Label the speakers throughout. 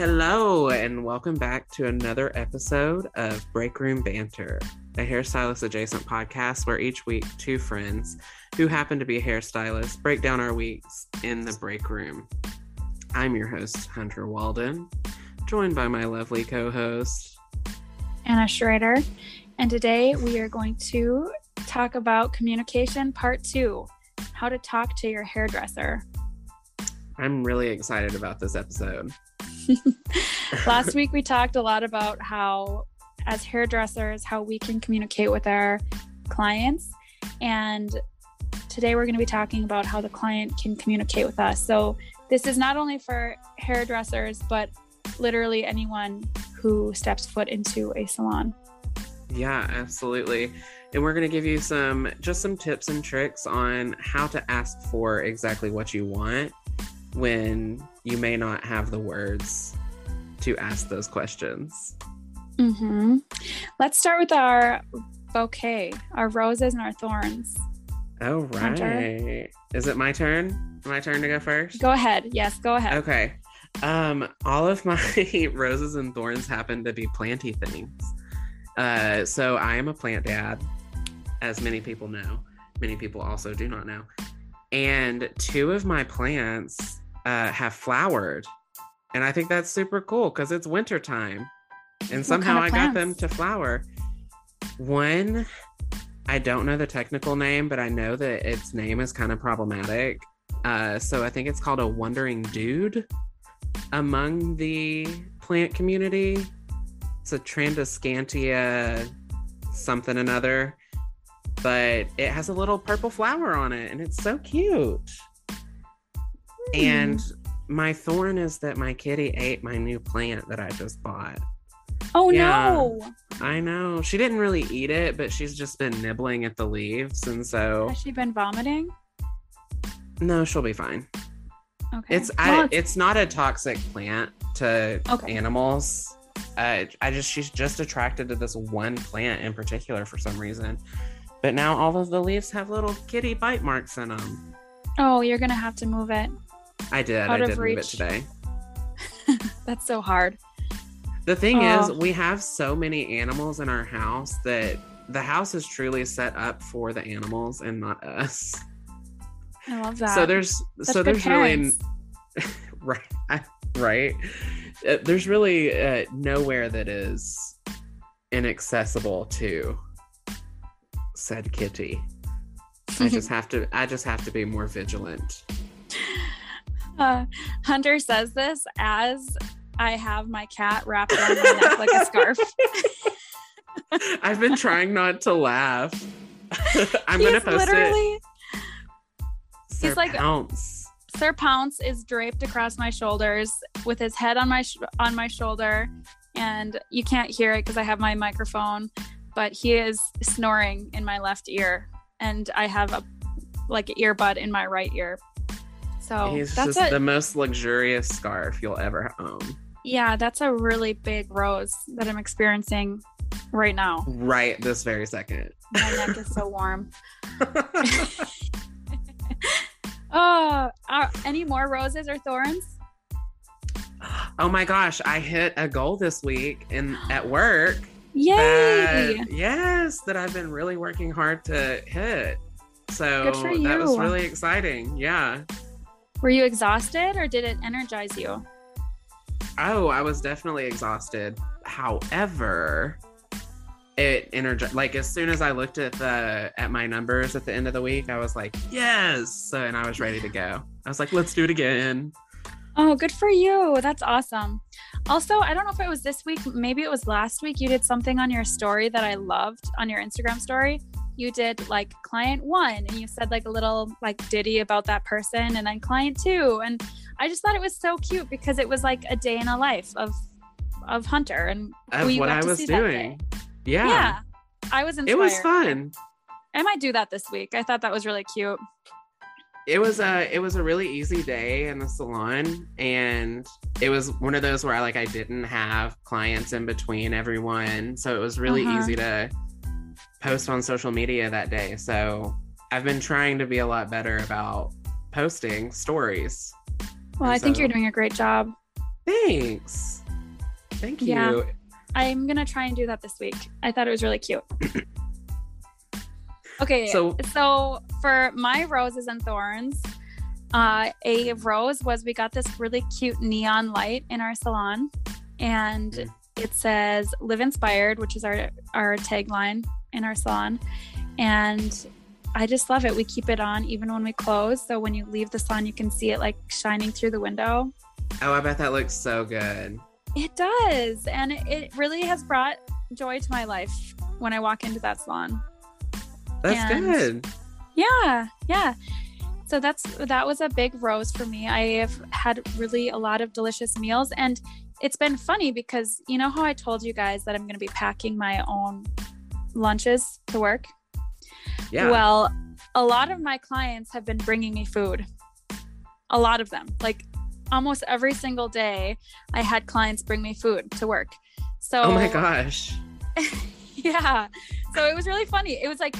Speaker 1: Hello, and welcome back to another episode of Break Room Banter, a hairstylist adjacent podcast where each week two friends who happen to be hairstylists break down our weeks in the break room. I'm your host, Hunter Walden, joined by my lovely co host,
Speaker 2: Anna Schrader. And today we are going to talk about communication part two how to talk to your hairdresser.
Speaker 1: I'm really excited about this episode.
Speaker 2: Last week we talked a lot about how, as hairdressers, how we can communicate with our clients. And today we're going to be talking about how the client can communicate with us. So, this is not only for hairdressers, but literally anyone who steps foot into a salon.
Speaker 1: Yeah, absolutely. And we're going to give you some just some tips and tricks on how to ask for exactly what you want when you may not have the words to ask those questions.
Speaker 2: Mm-hmm. Let's start with our bouquet, our roses and our thorns.
Speaker 1: Oh, right. Hunter. Is it my turn? My turn to go first?
Speaker 2: Go ahead. Yes, go ahead.
Speaker 1: Okay. Um, all of my roses and thorns happen to be planty things. Uh, so I am a plant dad, as many people know. Many people also do not know. And two of my plants uh, have flowered. And I think that's super cool because it's wintertime. And somehow kind of I got them to flower. One, I don't know the technical name, but I know that its name is kind of problematic. Uh, so I think it's called a wandering dude among the plant community. It's a Tradescantia something another, but it has a little purple flower on it and it's so cute. And my thorn is that my kitty ate my new plant that I just bought.
Speaker 2: Oh yeah, no.
Speaker 1: I know. She didn't really eat it, but she's just been nibbling at the leaves. And so.
Speaker 2: Has she been vomiting?
Speaker 1: No, she'll be fine. Okay. It's well, I, it's... it's not a toxic plant to okay. animals. Uh, I just she's just attracted to this one plant in particular for some reason. But now all of the leaves have little kitty bite marks in them.
Speaker 2: Oh, you're gonna have to move it.
Speaker 1: I did. Out I did reach. move it today.
Speaker 2: That's so hard.
Speaker 1: The thing oh. is, we have so many animals in our house that the house is truly set up for the animals and not us.
Speaker 2: I love that.
Speaker 1: So there's Such so there's parents. really right right. Uh, there's really uh, nowhere that is inaccessible to said kitty. I just have to I just have to be more vigilant.
Speaker 2: Uh, Hunter says this as I have my cat wrapped around my neck like a scarf.
Speaker 1: I've been trying not to laugh. I'm gonna post it.
Speaker 2: Sir he's like Pounce. Sir Pounce is draped across my shoulders with his head on my sh- on my shoulder, and you can't hear it because I have my microphone. But he is snoring in my left ear, and I have a like earbud in my right ear. So
Speaker 1: he's that's just a, the most luxurious scarf you'll ever own.
Speaker 2: Yeah, that's a really big rose that I'm experiencing right now.
Speaker 1: Right this very second.
Speaker 2: My neck is so warm. oh, are any more roses or thorns?
Speaker 1: Oh my gosh, I hit a goal this week in at work.
Speaker 2: Yay!
Speaker 1: That, yes, that I've been really working hard to hit. So that was really exciting. Yeah.
Speaker 2: Were you exhausted or did it energize you?
Speaker 1: Oh, I was definitely exhausted. However, it energized like as soon as I looked at the at my numbers at the end of the week, I was like, yes. And I was ready to go. I was like, let's do it again.
Speaker 2: Oh, good for you. That's awesome. Also, I don't know if it was this week, maybe it was last week. You did something on your story that I loved on your Instagram story you did like client one and you said like a little like ditty about that person and then client two and i just thought it was so cute because it was like a day in a life of of hunter and
Speaker 1: of what i was doing. Yeah. Yeah.
Speaker 2: I was inspired.
Speaker 1: it was fun.
Speaker 2: I might do that this week. I thought that was really cute.
Speaker 1: It was a it was a really easy day in the salon and it was one of those where I like I didn't have clients in between everyone so it was really uh-huh. easy to post on social media that day. So I've been trying to be a lot better about posting stories.
Speaker 2: Well, and I so, think you're doing a great job.
Speaker 1: Thanks. Thank you.
Speaker 2: Yeah. I'm gonna try and do that this week. I thought it was really cute. okay,
Speaker 1: So-
Speaker 2: so so for my roses and thorns, uh, a rose was we got this really cute neon light in our salon, and
Speaker 1: Mm.
Speaker 2: it says "Live Inspired," which is our our tagline in our salon, and I just love it. We keep it on even when we close, so when you leave the salon, you can see it like shining through the window.
Speaker 1: Oh, I bet that looks so good.
Speaker 2: It does. And it really has brought joy to my life when I walk into that salon.
Speaker 1: That's
Speaker 2: And-
Speaker 1: good.
Speaker 2: Yeah. Yeah. So that's that was a big rose for me. I have had really a lot of delicious meals and it's been funny because you know how I told you guys that I'm going to be packing my own lunches to work?
Speaker 1: Yeah.
Speaker 2: Well, a lot of my clients have been bringing me food. A lot of them. Like almost every single day, I had clients bring me food to work. So
Speaker 1: oh my gosh.
Speaker 2: yeah. So it was really funny. It was like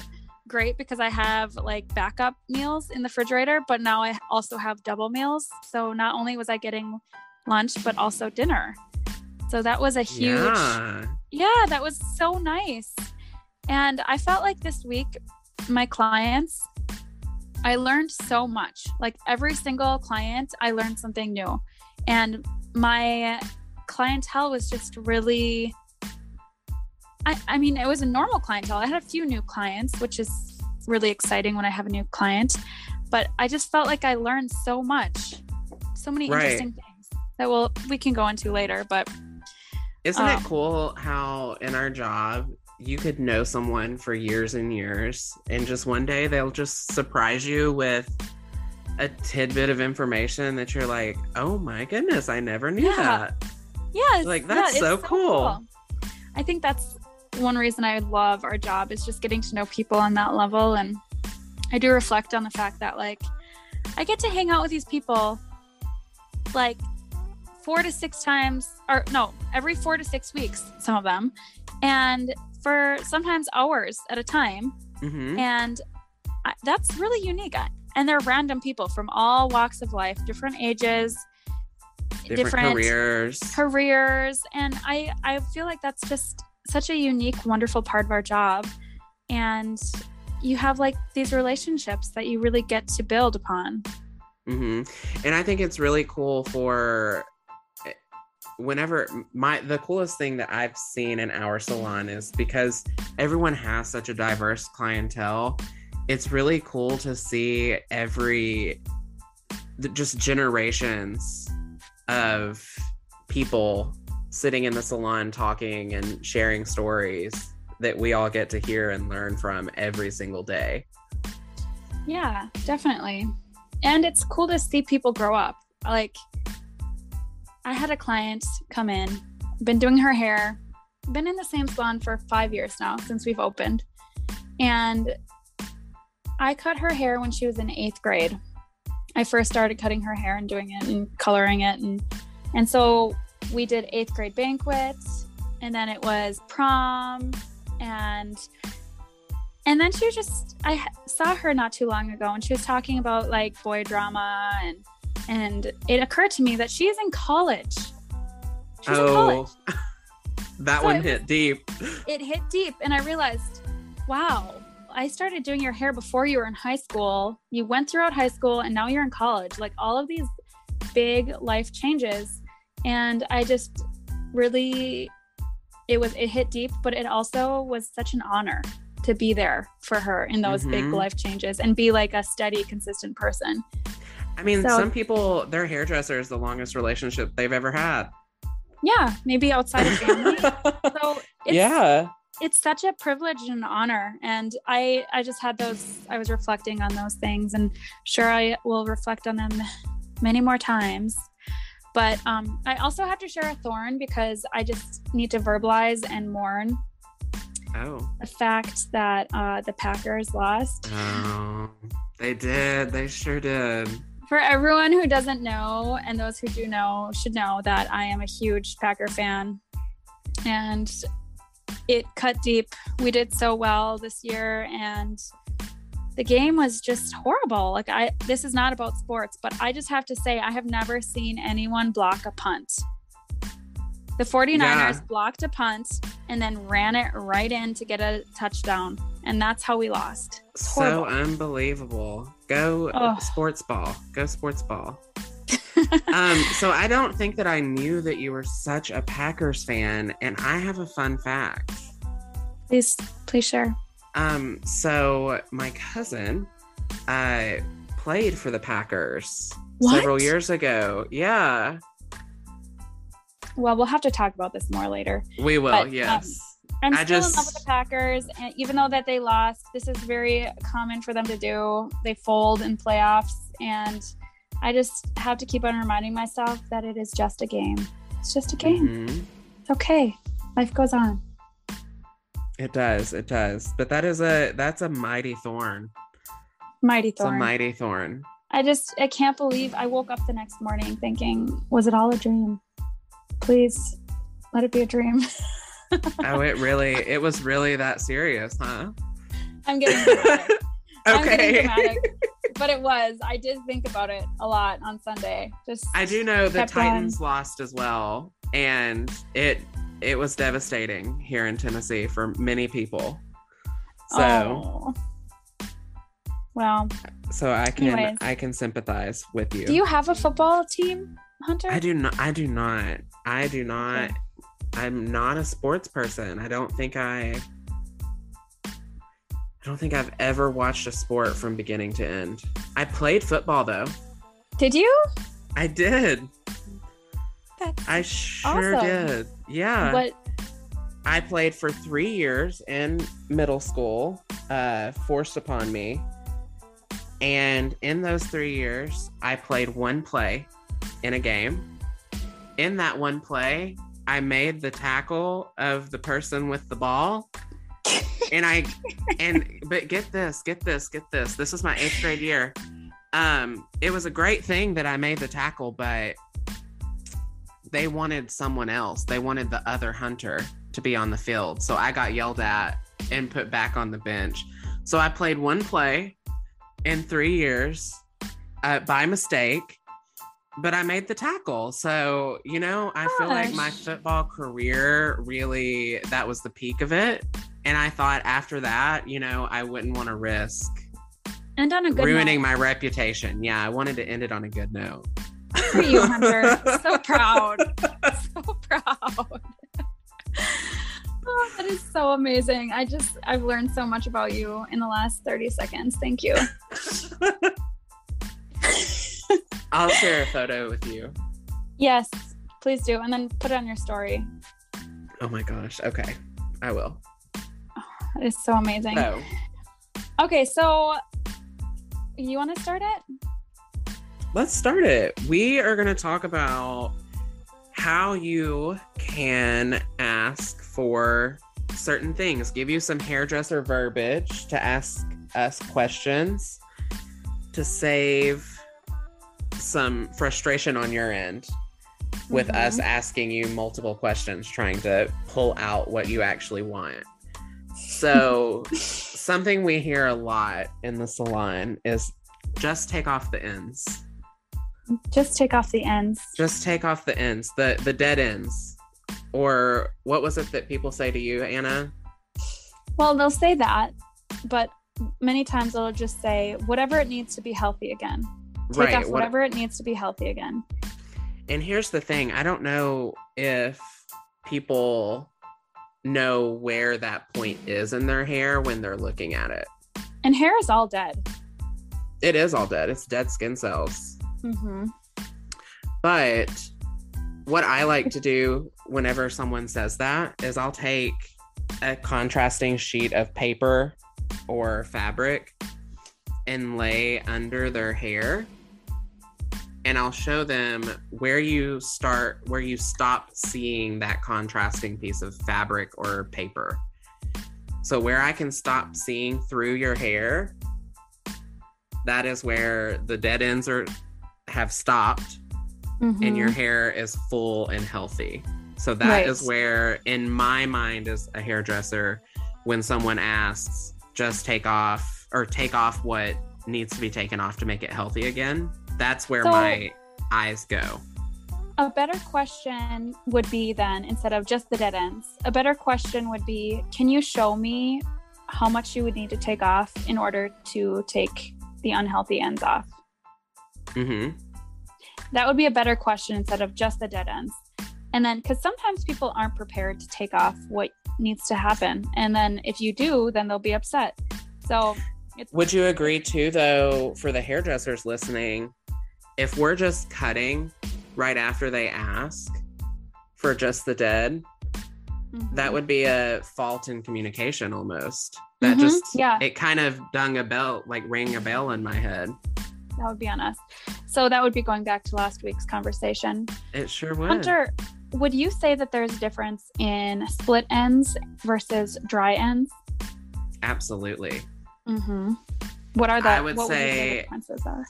Speaker 2: great because I have like backup meals in the refrigerator, but now I also have double meals. So not only was I getting lunch, but also dinner. So that was a huge
Speaker 1: Yeah.
Speaker 2: yeah, that was so nice. And I felt like this week, my clients, I learned so much. Like every single client, I learned something new. And my clientele was just really, I, I mean, it was a normal clientele. I had a few new clients, which is really exciting when I have a new client. But I just felt like I learned so much, so many
Speaker 1: Right.
Speaker 2: interesting things that we'll, we can go into later. But
Speaker 1: Isn't it
Speaker 2: Um,
Speaker 1: cool how in our job you could know someone for years and years and just one day they'll just surprise you with a tidbit of information that you're like, "Oh my goodness, I never knew
Speaker 2: Yeah.
Speaker 1: that."
Speaker 2: yeah
Speaker 1: Like,
Speaker 2: yeah,
Speaker 1: that's
Speaker 2: it's
Speaker 1: so cool.
Speaker 2: i think that's one reason i love our job is just getting to know people on that level and i do reflect on the fact that like i get to hang out with these people like four to six times or no every four to six weeks some of them and for sometimes hours at a time.
Speaker 1: Mhm.
Speaker 2: and I, that's really unique. And they're random people from all walks of life different ages
Speaker 1: Different, careers.
Speaker 2: careers. And i i feel like that's just such a unique wonderful part of our job. And you have like these relationships that you really get to build upon.
Speaker 1: Hmm And I think it's really cool for whenever my the coolest thing that I've seen in our salon is because everyone has such a diverse clientele. It's really cool to see every just generations of people sitting in the salon talking and sharing stories that we all get to hear and learn from every single day.
Speaker 2: yeah definitely and it's cool to see people grow up like i had a client come in been doing her hair been in the same salon for five years now since we've opened. And i cut her hair when she was in eighth grade. I first started cutting her hair and doing it and coloring it. And and so we did eighth grade banquets, and then it was prom and and then she was just I saw her not too long ago and she was talking about like boy drama and and it occurred to me that she is in college. She's in college.
Speaker 1: Oh, that
Speaker 2: So
Speaker 1: one
Speaker 2: it
Speaker 1: hit deep.
Speaker 2: it hit deep and i realized wow i started doing your hair before you were in high school. You went throughout high school and now you're in college. Like all of these big life changes. And i just really it was it hit deep but it also was such an honor to be there for her in those big
Speaker 1: Mhm.
Speaker 2: life changes and be like a steady consistent person
Speaker 1: I mean,
Speaker 2: So-
Speaker 1: some people, their hairdresser is the longest relationship they've ever had.
Speaker 2: yeah maybe outside of family so it's,
Speaker 1: yeah.
Speaker 2: it's such a privilege and an honor and i i just had those i was reflecting on those things and sure i will reflect on them many more times but um i also have to share a thorn because i just need to verbalize and mourn
Speaker 1: Oh.
Speaker 2: the fact that uh the packers lost
Speaker 1: Oh. They did. They sure did.
Speaker 2: For everyone who doesn't know and those who do know should know that i am a huge packer fan and it cut deep we did so well this year and the game was just horrible. Like I this is not about sports, but I just have to say I have never seen anyone block a punt. The 49ers
Speaker 1: Yeah.
Speaker 2: blocked a punt and then ran it right in to get a touchdown. And that's how we lost.
Speaker 1: So unbelievable. Go
Speaker 2: Ugh.
Speaker 1: sports ball. Go sports ball. um, so I don't think that I knew that you were such a Packers fan, and I have a fun fact.
Speaker 2: please please share.
Speaker 1: Um, so my cousin uh played for the Packers several years ago. Yeah.
Speaker 2: Well, we'll have to talk about this more later.
Speaker 1: We will,
Speaker 2: But, um,
Speaker 1: yes.
Speaker 2: I'm
Speaker 1: I
Speaker 2: still in love with the Packers, and even though that they lost, this is very common for them to do. They fold in playoffs, and I just have to keep on reminding myself that it is just a game. It's just a game.
Speaker 1: Mhm.
Speaker 2: It's okay. Life goes on.
Speaker 1: It does, it does. But that is a that's a mighty thorn.
Speaker 2: Mighty thorn.
Speaker 1: It's a mighty thorn.
Speaker 2: I just I can't believe I woke up the next morning thinking, was it all a dream? Please let it be a dream.
Speaker 1: Oh, it really it was really that serious, huh?
Speaker 2: I'm getting dramatic. I'm getting
Speaker 1: okay.
Speaker 2: dramatic. but it was. I did think about it a lot on Sunday. Just
Speaker 1: I do know the
Speaker 2: kept on.
Speaker 1: Titans lost as well, and it it was devastating here in Tennessee for many people. So
Speaker 2: Oh. Well,
Speaker 1: so I can
Speaker 2: Anyways.
Speaker 1: I can sympathize with you.
Speaker 2: do you have a football team, Hunter?
Speaker 1: I do not I do not. I do not.
Speaker 2: Okay.
Speaker 1: I'm not a sports person. I don't think I I don't think I've ever watched a sport from beginning to end. I played football though.
Speaker 2: Did you?
Speaker 1: I did.
Speaker 2: That's
Speaker 1: I sure
Speaker 2: Awesome.
Speaker 1: did. Yeah.
Speaker 2: what
Speaker 1: I played for three years in middle school, uh, forced upon me. And in those three years, I played one play in a game. In that one play, I made the tackle of the person with the ball. and I, and, but get this, get this, get this. This is my eighth grade year. Um, it was a great thing that I made the tackle, but they wanted someone else. They wanted the other hunter to be on the field. So I got yelled at and put back on the bench. So I played one play in three years uh, by mistake, but I made the tackle. So, you know, I feel like my football career really, that was the peak of it. And I thought after that, you know, I wouldn't want to risk
Speaker 2: and on a good
Speaker 1: ruining
Speaker 2: note.
Speaker 1: my reputation. Yeah, I wanted to end it on a good note.
Speaker 2: For you, Hunter. so proud. So proud. Oh, that is so amazing. I just I've learned so much about you in the last 30 seconds. Thank you.
Speaker 1: I'll share a photo with you.
Speaker 2: Yes, please do. And then put it on your story.
Speaker 1: Oh my gosh. Okay. I will.
Speaker 2: That is so amazing.
Speaker 1: So,
Speaker 2: Okay, so you want to start it?
Speaker 1: let's start it. We are going to talk about how you can ask for certain things, give you some hairdresser verbiage to ask us questions to save some frustration on your end with
Speaker 2: Mhm.
Speaker 1: us asking you multiple questions trying to pull out what you actually want. So, something we hear a lot in the salon is just take off the ends.
Speaker 2: Just take off the ends.
Speaker 1: Just take off the ends, the the dead ends. Or what was it that people say to you, Anna?
Speaker 2: Well, they'll say that, but many times they'll just say whatever it needs to be healthy again. Take off
Speaker 1: what-
Speaker 2: whatever it needs to be healthy again.
Speaker 1: and here's the thing, I don't know if people know where that point is in their hair when they're looking at it.
Speaker 2: And hair is all dead.
Speaker 1: It is all dead. It's dead skin cells.
Speaker 2: Mm-hmm.
Speaker 1: But what I like to do whenever someone says that is I'll take a contrasting sheet of paper or fabric and lay under their hair. And I'll show them where you start, where you stop seeing that contrasting piece of fabric or paper. So, where I can stop seeing through your hair, that is where the dead ends are have stopped and your mm-hmm. hair is full and healthy. So that is
Speaker 2: Right.
Speaker 1: where, in my mind, as a hairdresser, when someone asks, just take off or take off what needs to be taken off to make it healthy again. That's where
Speaker 2: So-
Speaker 1: my eyes go.
Speaker 2: A better question would be then, instead of just the dead ends, a better question would be Can you show me how much you would need to take off in order to take the unhealthy ends off?
Speaker 1: Mm-hmm.
Speaker 2: That would be a better question instead of just the dead ends. And then, because sometimes people aren't prepared to take off what needs to happen. And then if you do, then they'll be upset. So, it's,
Speaker 1: Would you agree too, though, for the hairdressers listening, if we're just cutting right after they ask for just the dead, that
Speaker 2: Mhm.
Speaker 1: would be a fault in communication almost. That
Speaker 2: Mhm,
Speaker 1: just
Speaker 2: yeah.
Speaker 1: it kind of dung a bell, like rang a bell in my head.
Speaker 2: that would be on us. So, that would be going back to last week's conversation.
Speaker 1: It sure would.
Speaker 2: Hunter, would you say that there's a difference in split ends versus dry ends?
Speaker 1: Absolutely.
Speaker 2: Mm-hmm. What are the?
Speaker 1: I would
Speaker 2: what you
Speaker 1: say-
Speaker 2: the differences are?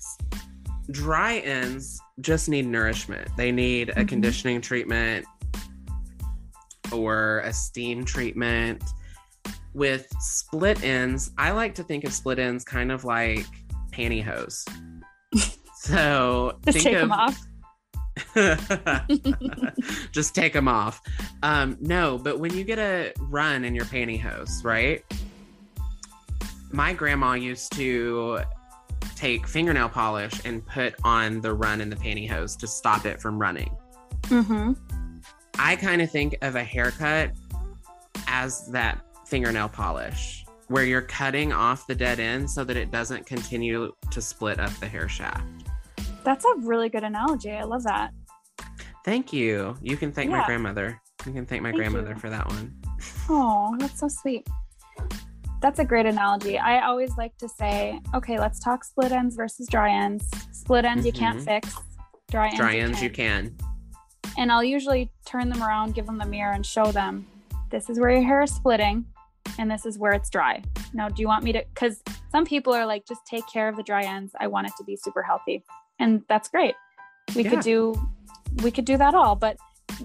Speaker 1: Dry ends just need nourishment. They need a
Speaker 2: Mhm.
Speaker 1: conditioning treatment or a steam treatment. With split ends, I like to think of split ends kind of like pantyhose. so
Speaker 2: Just
Speaker 1: think
Speaker 2: take
Speaker 1: of
Speaker 2: them off.
Speaker 1: just take them off. Um, no, but when you get a run in your pantyhose, right? My grandma used to take fingernail polish and put on the run in the pantyhose to stop it from running.
Speaker 2: Mm-hmm.
Speaker 1: I kind of think of a haircut as that fingernail polish where you're cutting off the dead end so that it doesn't continue to split up the hair shaft.
Speaker 2: That's a really good analogy. I love that.
Speaker 1: Thank you. You can thank my grandmother. You can thank my
Speaker 2: Thank
Speaker 1: grandmother
Speaker 2: you.
Speaker 1: for that one.
Speaker 2: Oh, that's so sweet. That's a great analogy. I always like to say, okay, let's talk split ends versus dry ends. Split ends you can't
Speaker 1: Mhm.
Speaker 2: fix. Dry ends,
Speaker 1: Dry
Speaker 2: you
Speaker 1: ends, you
Speaker 2: can.
Speaker 1: can.
Speaker 2: And I'll usually turn them around, give them the mirror, and show them this is where your hair is splitting, and this is where it's dry. Now, do you want me to? Because some people are like, just take care of the dry ends. I want it to be super healthy, and that's great. We
Speaker 1: Yeah.
Speaker 2: could do, we could do that all, but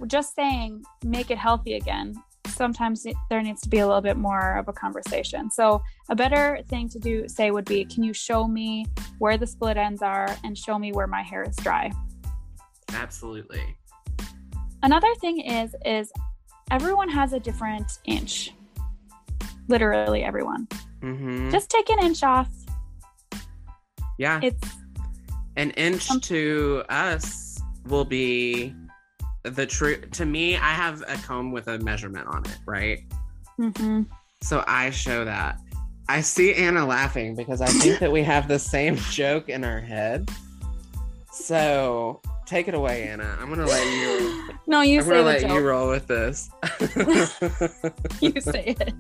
Speaker 2: just saying make it healthy again. Sometimes there needs to be a little bit more of a conversation. So a better thing to do say would be, can you show me where the split ends are and show me where my hair is dry?
Speaker 1: Absolutely.
Speaker 2: another thing is is everyone has a different inch literally everyone
Speaker 1: hmm
Speaker 2: just take an inch off
Speaker 1: yeah.
Speaker 2: it's
Speaker 1: An inch
Speaker 2: Um,
Speaker 1: to us will be the true. To me, I have a comb with a measurement on it, right?
Speaker 2: mhm.
Speaker 1: So I show that. I see Anna laughing because I think that we have the same joke in our head. So take it away, Anna. I'm gonna let you.
Speaker 2: no you
Speaker 1: I'm
Speaker 2: say
Speaker 1: gonna let you, roll with this.
Speaker 2: You say it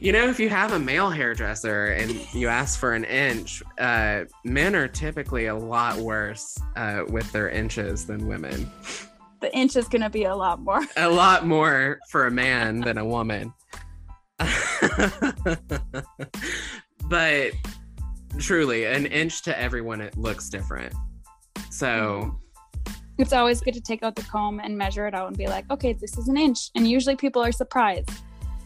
Speaker 1: you know, if you have a male hairdresser and you ask for an inch, uh, men are typically a lot worse uh, with their inches than women.
Speaker 2: the inch is gonna be a lot more
Speaker 1: A lot more for a man than a woman. but truly, an inch to everyone, it looks different. So,
Speaker 2: it's always good to take out the comb and measure it out and be like okay this is an inch and usually people are surprised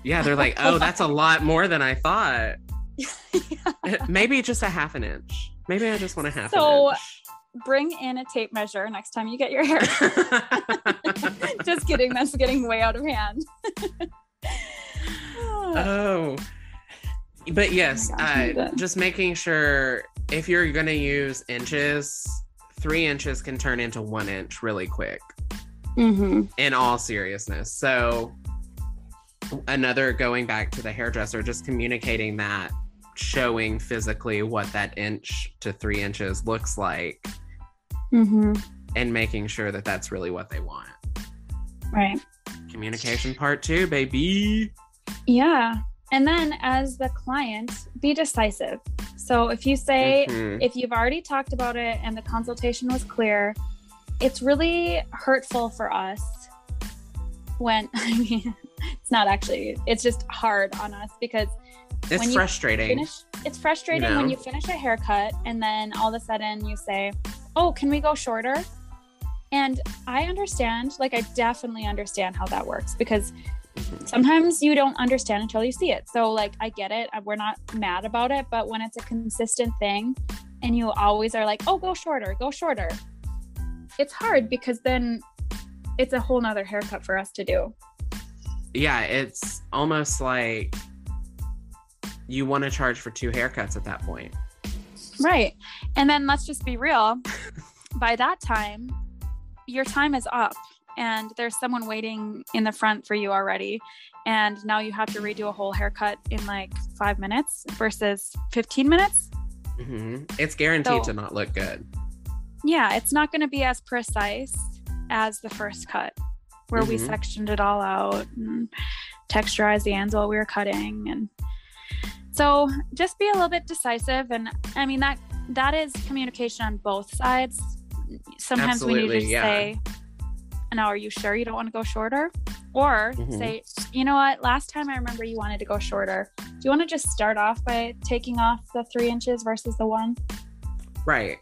Speaker 1: yeah, they're like, oh, that's a lot more than I thought. Maybe just a half an inch. Maybe I just want a half an inch.
Speaker 2: So- bring in a tape measure next time you get your hair just kidding that's getting way out of hand
Speaker 1: oh. But yes,
Speaker 2: gosh, I
Speaker 1: uh, just making sure if you're going to use inches, three inches can turn into one inch really quick,
Speaker 2: mm-hmm.
Speaker 1: in all seriousness. So, another going back to the hairdresser, just communicating that, showing physically what that inch to three inches looks like,
Speaker 2: Mm-hmm.
Speaker 1: and making sure that that's really what they want.
Speaker 2: right
Speaker 1: Communication part two, baby.
Speaker 2: Yeah. And then as the client, be decisive. So if you say,
Speaker 1: Mhm.
Speaker 2: if you've already talked about it and the consultation was clear, it's really hurtful for us when, I mean, it's not actually, it's just hard on us because
Speaker 1: it's
Speaker 2: you
Speaker 1: frustrating.
Speaker 2: finish, it's frustrating
Speaker 1: know?
Speaker 2: when you finish a haircut and then all of a sudden you say, oh, can we go shorter? And I understand, like, I definitely understand how that works because mm-hmm. sometimes you don't understand until you see it. So, like, I get it. We're not mad about it. But when it's a consistent thing and you always are like, oh, go shorter, go shorter, it's hard because then it's a whole nother haircut for us to do.
Speaker 1: Yeah, it's almost like you want to charge for two haircuts at that point.
Speaker 2: Right. And then let's just be real. By that time, your time is up and there's someone waiting in the front for you already. And now you have to redo a whole haircut in like five minutes versus 15 minutes.
Speaker 1: hmm It's guaranteed
Speaker 2: So-
Speaker 1: to not look good.
Speaker 2: Yeah, it's not going to be as precise as the first cut where we
Speaker 1: Mhm.
Speaker 2: sectioned it all out and texturized the ends while we were cutting and so just be a little bit decisive and i mean that that is communication on both sides sometimes we need to
Speaker 1: yeah.
Speaker 2: say now are you sure you don't want to go shorter or
Speaker 1: Mhm.
Speaker 2: say you know what last time i remember you wanted to go shorter do you want to just start off by taking off the three inches versus the one
Speaker 1: Right.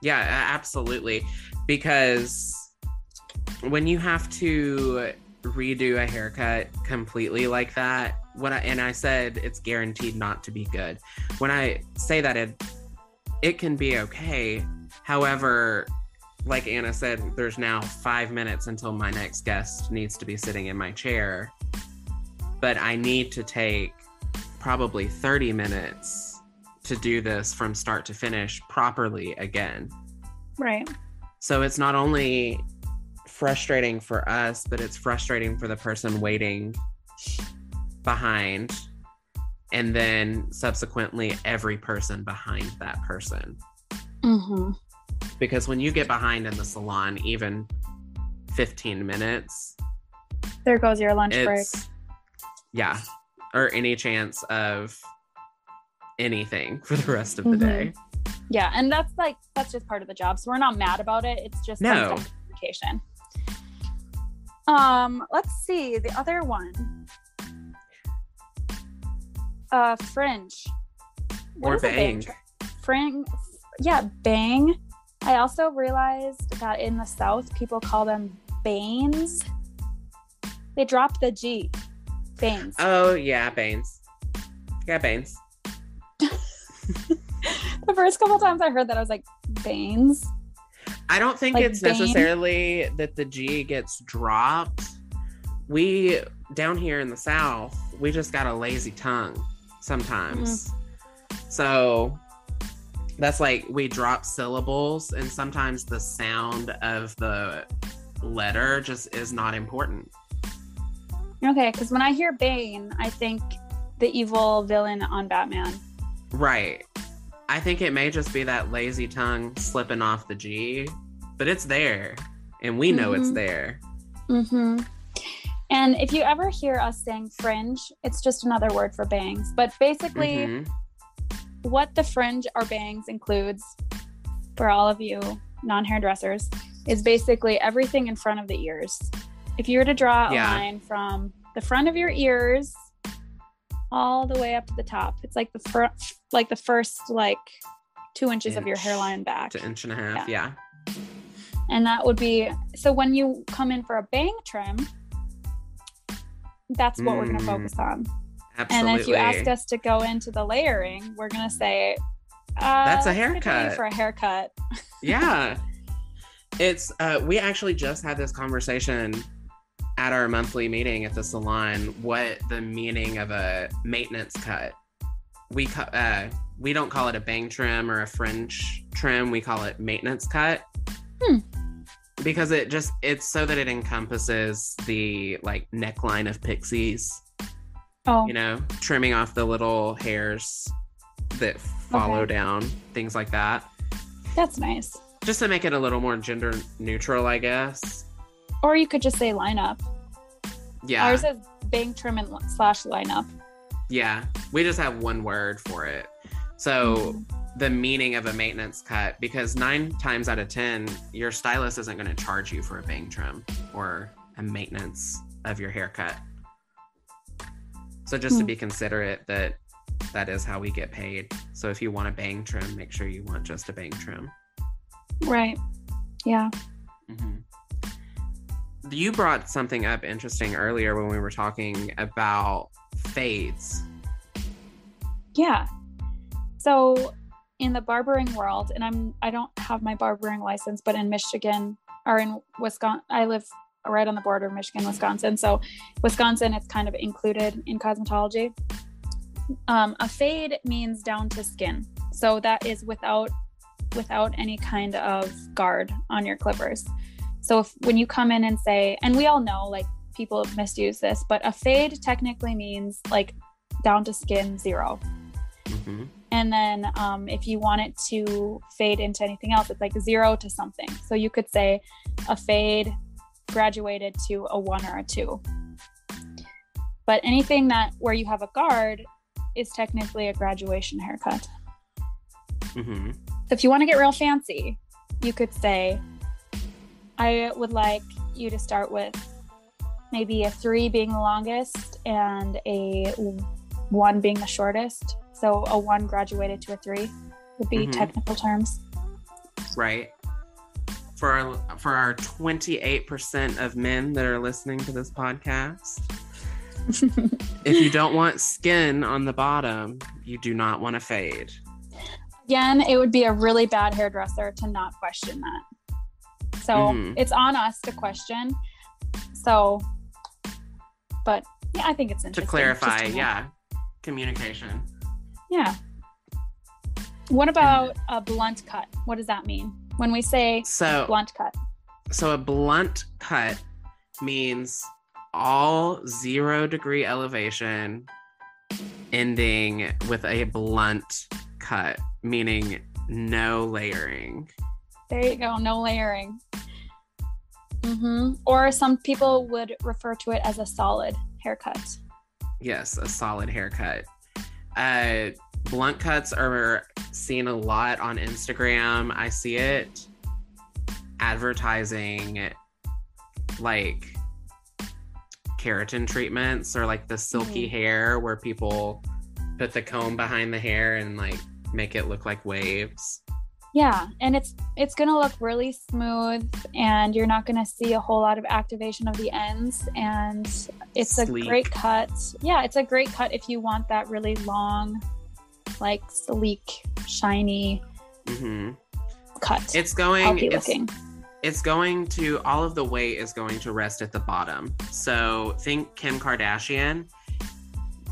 Speaker 1: Yeah, absolutely. Because when you have to redo a haircut completely like that, what I and I said it's guaranteed not to be good. When I say that it it can be okay. However, like Anna said, there's now five minutes until my next guest needs to be sitting in my chair. But I need to take probably 30 minutes to do this from start to finish properly again.
Speaker 2: right
Speaker 1: So it's not only frustrating for us, but it's frustrating for the person waiting behind. And then subsequently, every person behind that person.
Speaker 2: mm-hmm.
Speaker 1: Because when you get behind in the salon, even 15 minutes,
Speaker 2: there goes your lunch break
Speaker 1: yeah, or any chance of anything for the rest of the
Speaker 2: Mhm.
Speaker 1: day.
Speaker 2: Yeah, and that's like that's just part of the job. So we're not mad about it. It's just
Speaker 1: No.
Speaker 2: communication. Um, let's see the other one. Uh, fringe. What
Speaker 1: Or bang.
Speaker 2: tr- Fring. Yeah, bang. I also realized that in the South, people call them banes. They drop the G. Banes.
Speaker 1: Oh, yeah, Baines. Yeah, Baines.
Speaker 2: the first couple times I heard that, I was like, Banes.
Speaker 1: I don't think
Speaker 2: Like
Speaker 1: it's
Speaker 2: Bane?
Speaker 1: necessarily that the G gets dropped. We down here in the South, we just got a lazy tongue sometimes.
Speaker 2: Mm-hmm.
Speaker 1: So that's like we drop syllables, and sometimes the sound of the letter just is not important.
Speaker 2: Okay, because when I hear Bane, I think the evil villain on Batman.
Speaker 1: Right. I think it may just be that lazy tongue slipping off the G, but it's there, and we know it's
Speaker 2: Mhm.
Speaker 1: there.
Speaker 2: Mm-hmm. And if you ever hear us saying fringe, it's just another word for bangs. But basically,
Speaker 1: Mhm.
Speaker 2: what the fringe or bangs includes for all of you non hairdressers is basically everything in front of the ears. If you were to draw a
Speaker 1: Yeah.
Speaker 2: line from the front of your ears all the way up to the top, it's like the first, like the first like two inches of your hairline back.
Speaker 1: To inch and a half, yeah.
Speaker 2: and that would be so when you come in for a bang trim that's what we're going to
Speaker 1: Mm.
Speaker 2: focus on
Speaker 1: Absolutely.
Speaker 2: and if you ask us to go into the layering we're going to say uh,
Speaker 1: That's a
Speaker 2: you
Speaker 1: haircut.
Speaker 2: for a haircut
Speaker 1: yeah it's uh we actually just had this conversation at our monthly meeting at the salon what the meaning of a maintenance cut. We cut uh we don't call it a bang trim or a fringe trim. We call it maintenance cut.
Speaker 2: Hmm.
Speaker 1: because it just it's so that it encompasses the like neckline of pixies.
Speaker 2: Oh.
Speaker 1: You know trimming off the little hairs that follow
Speaker 2: Okay.
Speaker 1: down things like that.
Speaker 2: That's nice.
Speaker 1: Just to make it a little more gender neutral, I guess.
Speaker 2: or you could just say lineup
Speaker 1: Yeah,
Speaker 2: ours is bang trim and slash lineup
Speaker 1: yeah. We just have one word for it. So the meaning of a maintenance cut, because nine times out of ten, your stylist isn't going to charge you for a bang trim or a maintenance of your haircut. So just to
Speaker 2: Hmm.
Speaker 1: be considerate that that is how we get paid. So if you want a bang trim, make sure you want just a bang trim.
Speaker 2: right yeah
Speaker 1: you brought something up interesting earlier when we were talking about fades.
Speaker 2: Yeah. So in the barbering world, and I'm I don't have my barbering license, but in Michigan or in Wisconsin, I live right on the border of Michigan, Wisconsin. So Wisconsin, it's kind of included in cosmetology. Um, a fade means down to skin. So that is without without any kind of guard on your clippers. So if when you come in and say, and we all know like people misuse this, but a fade technically means like down to skin 0
Speaker 1: Mm-hmm.
Speaker 2: And then um, if you want it to fade into anything else, it's like zero to something. So you could say a fade graduated to a one or a two. But anything that where you have a guard is technically a graduation haircut.
Speaker 1: Mm-hmm.
Speaker 2: So if you want to get real fancy, you could say, I would like you to start with maybe a three being the longest and a one being the shortest. So a one graduated to a three would be
Speaker 1: Mhm.
Speaker 2: technical terms.
Speaker 1: Right. For our for our 28% of men that are listening to this podcast, if you don't want skin on the bottom, you do not want to fade.
Speaker 2: Again, it would be a really bad hairdresser to not question that. So
Speaker 1: Mhm.
Speaker 2: it's on us to question. So, but yeah, I think it's interesting. To
Speaker 1: clarify,
Speaker 2: to
Speaker 1: yeah, communication.
Speaker 2: Yeah. What about a blunt cut? What does that mean? When we say
Speaker 1: So
Speaker 2: blunt cut.
Speaker 1: so a blunt cut means all zero degree elevation ending with a blunt cut, meaning no layering.
Speaker 2: There you go, no layering. hmm Or some people would refer to it as a solid haircut.
Speaker 1: Yes, a solid haircut. Uh, blunt cuts are seen a lot on Instagram. I see it advertising like keratin treatments or like the silky
Speaker 2: Mhm.
Speaker 1: hair where people put the comb behind the hair and like make it look like waves.
Speaker 2: Yeah, and it's it's gonna look really smooth, and you're not gonna see a whole lot of activation of the ends, and it's a great cut. Yeah, it's a great cut if you want that really long, like sleek, shiny
Speaker 1: hmm
Speaker 2: cut.
Speaker 1: It's going. It's,
Speaker 2: looking.
Speaker 1: it's going to all of the weight is going to rest at the bottom. So think Kim Kardashian.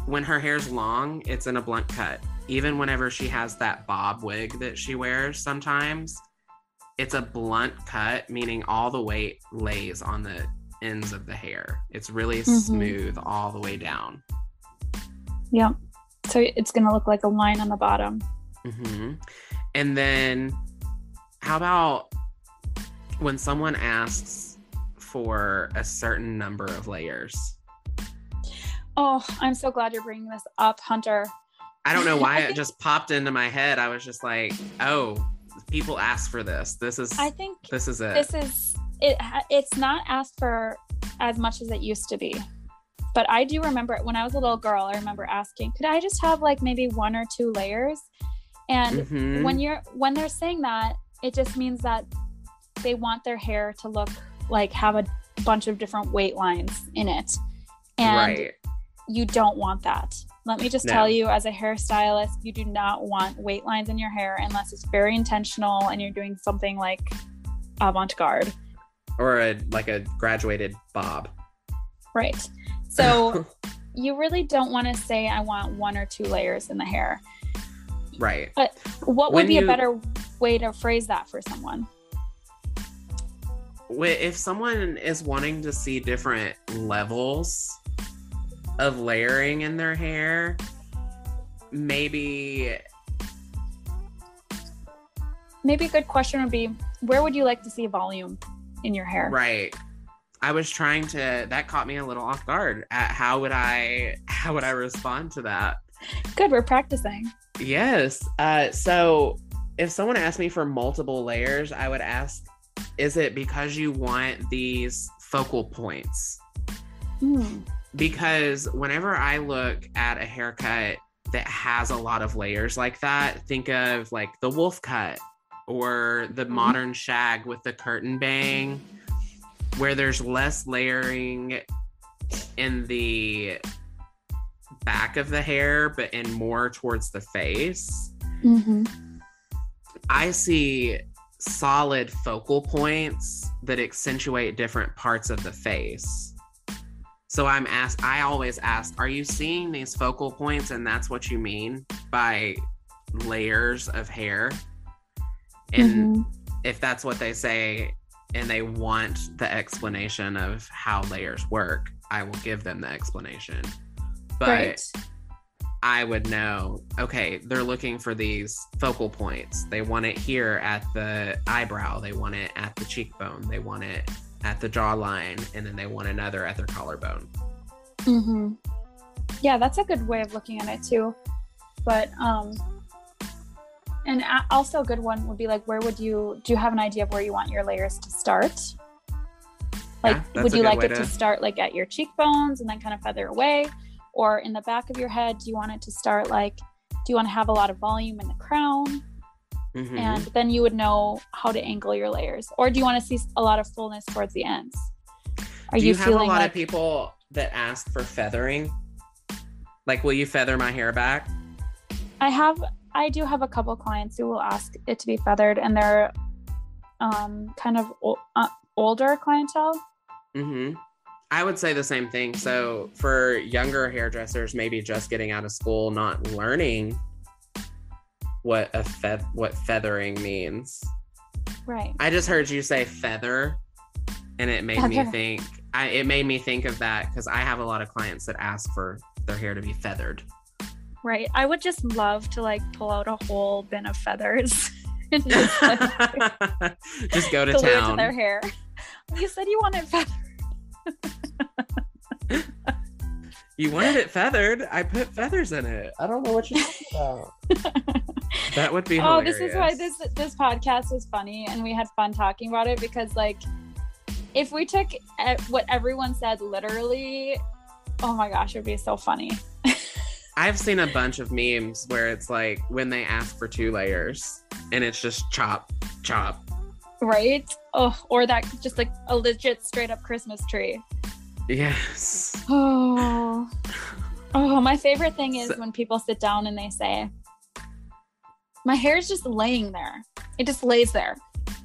Speaker 1: When her hair's long, it's in a blunt cut. Even whenever she has that bob wig that she wears sometimes, it's a blunt cut, meaning all the weight lays on the ends of the hair. It's really
Speaker 2: Mhm.
Speaker 1: smooth all the way down.
Speaker 2: Yeah. So it's gonna look like a line on the bottom.
Speaker 1: hmm And then, how about when someone asks for a certain number of layers?
Speaker 2: Oh, I'm so glad you're bringing this up, Hunter.
Speaker 1: I don't know why
Speaker 2: I
Speaker 1: it just popped into my head. I was just like, oh, people ask for this. This is
Speaker 2: I think
Speaker 1: this is it.
Speaker 2: this is it. It's not asked for as much as it used to be. But I do remember when I was a little girl. I remember asking, "Could I just have like maybe one or two layers?" And
Speaker 1: Mhm.
Speaker 2: when you're when they're saying that, it just means that they want their hair to look like have a bunch of different weight lines in it, and
Speaker 1: right.
Speaker 2: you don't want that. Let me just
Speaker 1: No.
Speaker 2: tell you, as a hairstylist, you do not want weight lines in your hair unless it's very intentional and you're doing something like avant garde.
Speaker 1: Or a like a graduated bob.
Speaker 2: Right. So you really don't want to say, I want one or two layers in the hair.
Speaker 1: right.
Speaker 2: What
Speaker 1: When
Speaker 2: would be a better way to phrase that for someone?
Speaker 1: If someone is wanting to see different levels of layering in their hair, maybe
Speaker 2: Maybe a good question would be, where would you like to see volume in your hair?
Speaker 1: Right. I was trying to that caught me a little off guard. At how would I how would I respond to that?
Speaker 2: Good, we're practicing.
Speaker 1: Yes. Uh so if someone asked me for multiple layers, I would ask is it because you want these focal points?
Speaker 2: Mm,
Speaker 1: Because whenever I look at a haircut that has a lot of layers like that, think of like the wolf cut or the modern shag with the curtain bang where there's less layering in the back of the hair, but in more towards the face.
Speaker 2: Mm-hmm.
Speaker 1: I see solid focal points that accentuate different parts of the face. So I'm asked, I always ask, are you seeing these focal points? And that's what you mean by layers of hair. And
Speaker 2: Mhm.
Speaker 1: if that's what they say and they want the explanation of how layers work, I will give them the explanation. But
Speaker 2: right.
Speaker 1: I would know, okay, they're looking for these focal points. They want it here at the eyebrow, they want it at the cheekbone, they want it at the jawline, and then they want another at their collarbone.
Speaker 2: Mm-hmm. Yeah, that's a good way of looking at it too. But um, and a- also a good one would be like, where would you do you have an idea of where you want your layers to start? Like,
Speaker 1: Yeah,
Speaker 2: would you like it to
Speaker 1: to-
Speaker 2: start like at your cheekbones and then kind of feather away, or in the back of your head? Do you want it to start like? Do you want to have a lot of volume in the crown?
Speaker 1: Mhm.
Speaker 2: and then you would know how to angle your layers or do you want to see a lot of fullness towards the ends are
Speaker 1: Do
Speaker 2: you,
Speaker 1: you, have a lot
Speaker 2: like
Speaker 1: of people that ask for feathering? Like, will you feather my hair back?
Speaker 2: i have i do have a couple clients who will ask it to be feathered and they're um kind of o- uh, older clientele
Speaker 1: hmm I would say the same thing. So for younger hairdressers, maybe just getting out of school, not learning what a fe- what feathering means.
Speaker 2: right
Speaker 1: I just heard you say feather, and it made me think. I, it made me think of that because I have a lot of clients that ask for their hair to be feathered.
Speaker 2: right i would just love to like pull out a whole bin of feathers and just like,
Speaker 1: just go to town.
Speaker 2: their hair you said you wanted feathers
Speaker 1: You wanted it feathered. I put feathers in it. I don't know what you're talking about. that would be
Speaker 2: oh this is why this this podcast was funny and we had fun talking about it because like if we took what everyone said literally oh my gosh it would be so funny
Speaker 1: I've seen a bunch of memes where it's like when they ask for two layers and it's just chop, chop.
Speaker 2: right oh or that just like a legit straight up christmas tree
Speaker 1: Yes.
Speaker 2: oh oh my favorite thing is
Speaker 1: So-
Speaker 2: when people sit down and they say my hair is just laying there it just lays there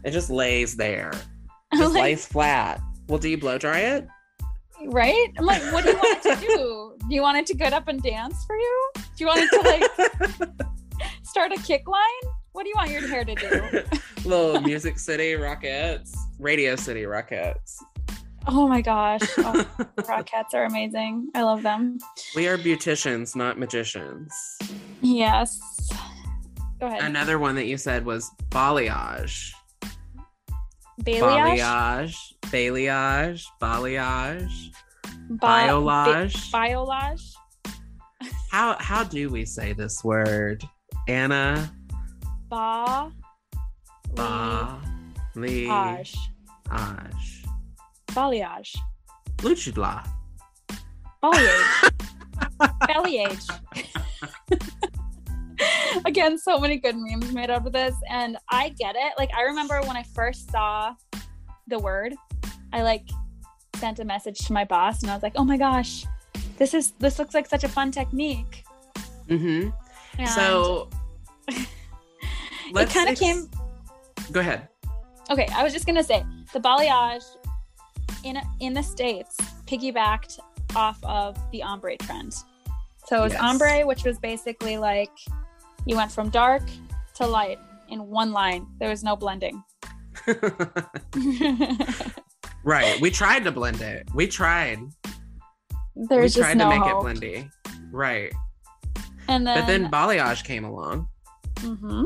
Speaker 1: It just lays there. Just
Speaker 2: like,
Speaker 1: lays flat. Well, do you blow dry it?
Speaker 2: right i'm like what do you want it to do do you want it to get up and dance for you do you want it to like start a kick line? What do you want your hair to do?
Speaker 1: Little Music City Rockets, Radio City Rockettes.
Speaker 2: Oh my gosh. Oh, Rockettes are amazing. I love them.
Speaker 1: We are beauticians, not magicians.
Speaker 2: Yes. Go ahead.
Speaker 1: Another one that you said was balayage.
Speaker 2: Balayage.
Speaker 1: Balayage. Balayage. Balayage.
Speaker 2: Ba-
Speaker 1: Biolage.
Speaker 2: ba- biolage.
Speaker 1: How how do we say this word? Anna
Speaker 2: Ba.
Speaker 1: ba li
Speaker 2: Balayage.
Speaker 1: aj.
Speaker 2: Balayage.
Speaker 1: Luchidla.
Speaker 2: Balayage. Balayage. Again, so many good memes made out of this, and I get it. Like, I remember when I first saw the word, I like sent a message to my boss, and I was like, "Oh my gosh, this is this looks like such a fun technique."
Speaker 1: Mm-hmm.
Speaker 2: And
Speaker 1: So
Speaker 2: it kind of
Speaker 1: ex-
Speaker 2: came.
Speaker 1: Go ahead.
Speaker 2: Okay, I was just gonna say the balayage in in the states piggybacked off of the ombre trend. So it was
Speaker 1: Yes.
Speaker 2: ombre, which was basically like you went from dark to light in one line. There was no blending.
Speaker 1: right. We tried to blend it. We tried.
Speaker 2: There's
Speaker 1: we
Speaker 2: just
Speaker 1: tried
Speaker 2: no
Speaker 1: to make
Speaker 2: hope.
Speaker 1: it blendy. Right.
Speaker 2: And then,
Speaker 1: but then balayage came along.
Speaker 2: Mhm.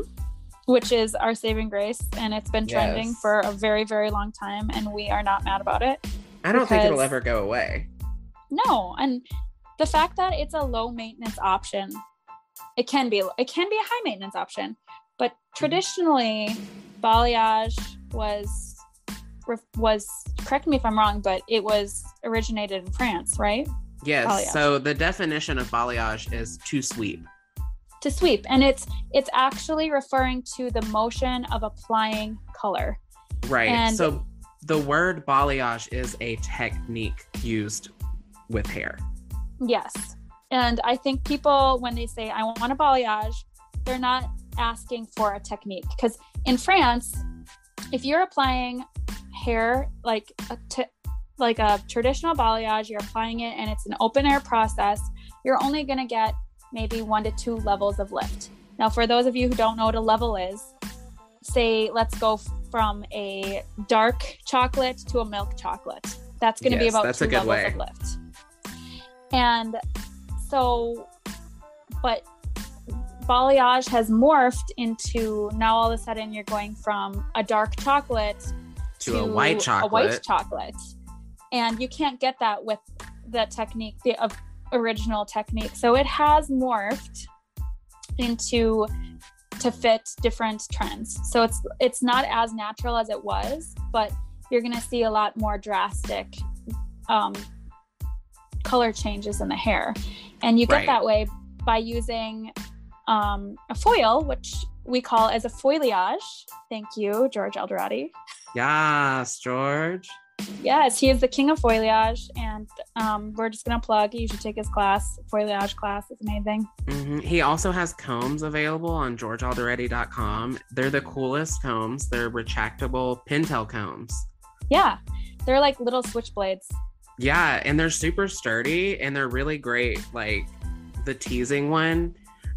Speaker 2: Which is our saving grace, and it's been trending
Speaker 1: Yes.
Speaker 2: for a very, very long time, and we are not mad about it.
Speaker 1: I don't think it'll ever go away.
Speaker 2: No, and the fact that it's a low maintenance option, it can be it can be a high maintenance option, but mm-hmm. traditionally, balayage was was correct me if I'm wrong, but it was originated in France, right?
Speaker 1: Yes.
Speaker 2: Balayage.
Speaker 1: So the definition of balayage is to sweep.
Speaker 2: To sweep, and it's it's actually referring to the motion of applying color.
Speaker 1: Right.
Speaker 2: And-
Speaker 1: so the word balayage is a technique used with hair.
Speaker 2: Yes. And I think people, when they say, I want a balayage, they're not asking for a technique. Because in France, if you're applying hair like a t- like a traditional balayage, you're applying it and it's an open air process, you're only going to get maybe one to two levels of lift. Now, for those of you who don't know what a level is, say let's go from a dark chocolate to a milk chocolate. That's going to
Speaker 1: Yes,
Speaker 2: be about
Speaker 1: that's
Speaker 2: two
Speaker 1: a good
Speaker 2: levels
Speaker 1: way.
Speaker 2: of lift. And so, but balayage has morphed into now all of a sudden you're going from a dark chocolate
Speaker 1: To a white chocolate.
Speaker 2: A white chocolate, and you can't get that with the technique, the of original technique. So it has morphed into to fit different trends. So it's it's not as natural as it was, but you're gonna see a lot more drastic um, color changes in the hair, and you get
Speaker 1: Right.
Speaker 2: that way by using um, a foil, which we call as a foilayage. Thank you, George Eldorati.
Speaker 1: Yes, George.
Speaker 2: Yes, he is the king of foilayage, and um, we're just gonna plug. You should take his class, foilayage class. It's amazing.
Speaker 1: hmm He also has combs available on georgealdeready.com. They're the coolest combs. They're retractable pintail combs.
Speaker 2: Yeah, they're like little switchblades.
Speaker 1: Yeah, and they're super sturdy and they're really great. Like the teasing one,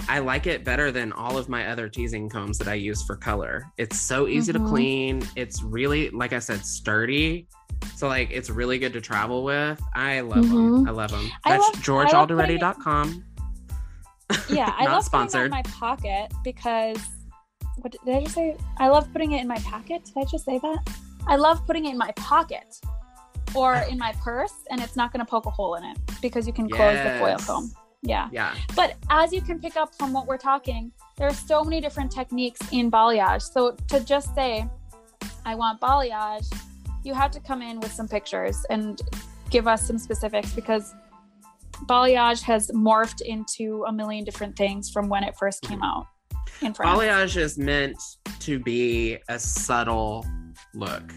Speaker 1: I like it better than all of my other teasing combs that I use for color. It's so easy
Speaker 2: Mhm.
Speaker 1: to clean. It's really, like I said, sturdy. So like it's really good to travel with. I love them.
Speaker 2: Mhm.
Speaker 1: I love them. That's
Speaker 2: love- I love
Speaker 1: georgealdeready.com.
Speaker 2: Yeah, I
Speaker 1: Not
Speaker 2: love
Speaker 1: sponsored.
Speaker 2: putting that in my pocket because what did, did I just say? I love putting it in my pocket. Did I just say that? I love putting it in my pocket or in my purse, and it's not going to poke a hole in it because you can close the foil
Speaker 1: Yes.
Speaker 2: comb. Yeah.
Speaker 1: Yeah.
Speaker 2: But as you can pick up from what we're talking, there are so many different techniques in balayage. So to just say, I want balayage, you have to come in with some pictures and give us some specifics because balayage has morphed into a million different things from when it first came out in France.
Speaker 1: Balayage is meant to be a subtle look.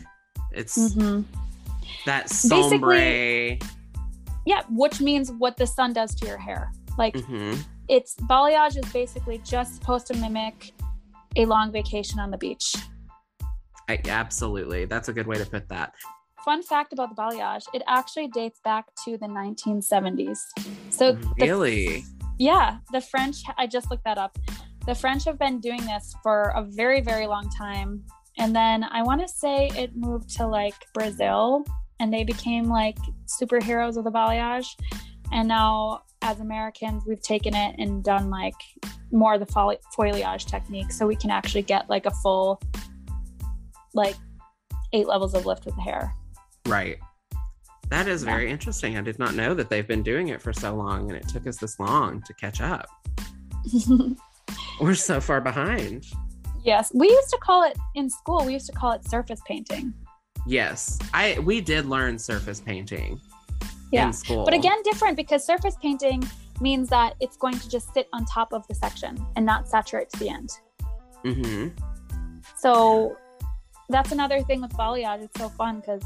Speaker 1: It's
Speaker 2: Mhm.
Speaker 1: that
Speaker 2: Basically-
Speaker 1: sombre.
Speaker 2: Yeah, which means what the sun does to your hair. Like
Speaker 1: Mhm.
Speaker 2: it's balayage is basically just supposed to mimic a long vacation on the beach.
Speaker 1: I, absolutely. That's a good way to put that.
Speaker 2: fun fact about the balayage it actually dates back to the 1970s so the-
Speaker 1: Really?
Speaker 2: yeah the french i just looked that up the french have been doing this for a very very long time and then i want to say it moved to like brazil and they became like superheroes of the balayage and now as americans we've taken it and done like more of the foli- foilayage technique so we can actually get like a full like eight levels of lift with the hair
Speaker 1: Right. That is
Speaker 2: Yeah.
Speaker 1: very interesting. I did not know that they've been doing it for so long and it took us this long to catch up. We're so far behind.
Speaker 2: yes, we used to call it in school. We used to call it surface painting.
Speaker 1: Yes. I we did learn surface painting
Speaker 2: Yeah,
Speaker 1: in school.
Speaker 2: but again, different because surface painting means that it's going to just sit on top of the section and not saturate to the end.
Speaker 1: hmm
Speaker 2: So that's another thing with balayage. It's so fun because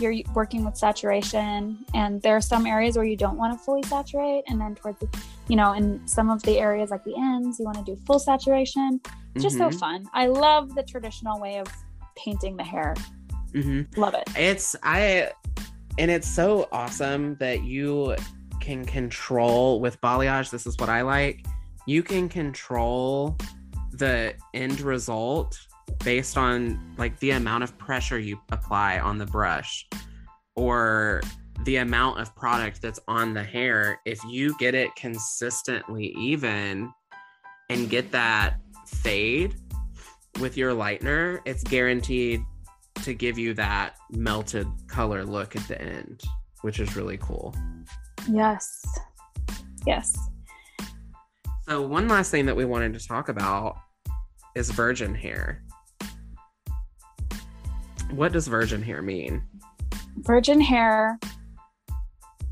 Speaker 2: you're working with saturation, and there are some areas where you don't want to fully saturate, and then towards the, you know, in some of the areas like the ends, you want to do full saturation. It's just so
Speaker 1: Mhm.
Speaker 2: fun. I love the traditional way of painting the hair.
Speaker 1: mm-hmm.
Speaker 2: Love it.
Speaker 1: It's I and it's so awesome that you can control with balayage. This is what I like. You can control the end result based on like the amount of pressure you apply on the brush or the amount of product that's on the hair. If you get it consistently even and get that fade with your lightener, it's guaranteed to give you that melted color look at the end, which is really cool.
Speaker 2: Yes. Yes.
Speaker 1: So, one last thing that we wanted to talk about is virgin hair. What does virgin hair mean?
Speaker 2: Virgin hair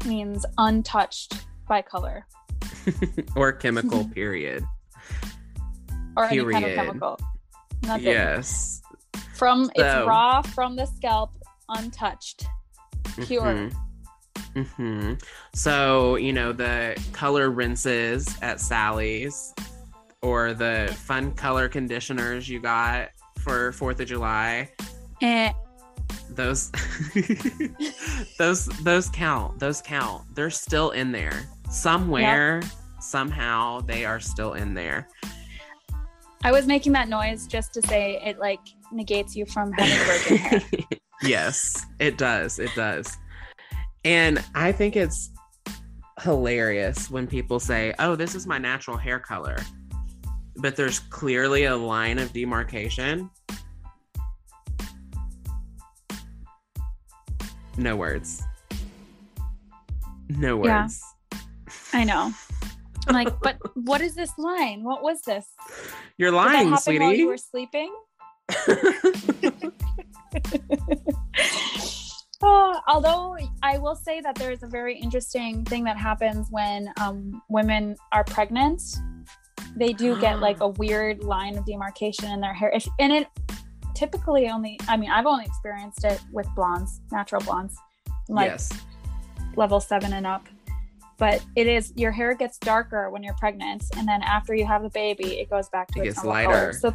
Speaker 2: means untouched by color
Speaker 1: or chemical, period.
Speaker 2: or any kind of
Speaker 1: Period.
Speaker 2: chemical. Nothing.
Speaker 1: Yes.
Speaker 2: From
Speaker 1: So-
Speaker 2: it's raw from the scalp untouched, pure.
Speaker 1: hmm hmm So, you know, the color rinses at Sally's or the fun color conditioners you got for 4th of July,
Speaker 2: Eh,
Speaker 1: those those those count. Those count. They're still in there. Somewhere, somehow they are still in there.
Speaker 2: I was making that noise just to say it like negates you from having virgin hair.
Speaker 1: yes, it does. It does. And I think it's hilarious when people say, "Oh, this is my natural hair color." But there's clearly a line of demarcation. No words. No
Speaker 2: Yeah.
Speaker 1: words.
Speaker 2: I know. I'm like, but what is this line? What was this?
Speaker 1: You're lying,
Speaker 2: happen while
Speaker 1: sweetie.
Speaker 2: you were sleeping? Uh, although I will say that there is a very interesting thing that happens when um, women are pregnant. They do get like a weird line of demarcation in their hair. If, and it typically only, I mean, I've only experienced it with blondes, natural blondes, like
Speaker 1: yes.
Speaker 2: level seven and up. But it is your hair gets darker when you're pregnant, and then after you have the baby, it goes back to
Speaker 1: It
Speaker 2: its
Speaker 1: gets
Speaker 2: normal color.
Speaker 1: lighter.
Speaker 2: So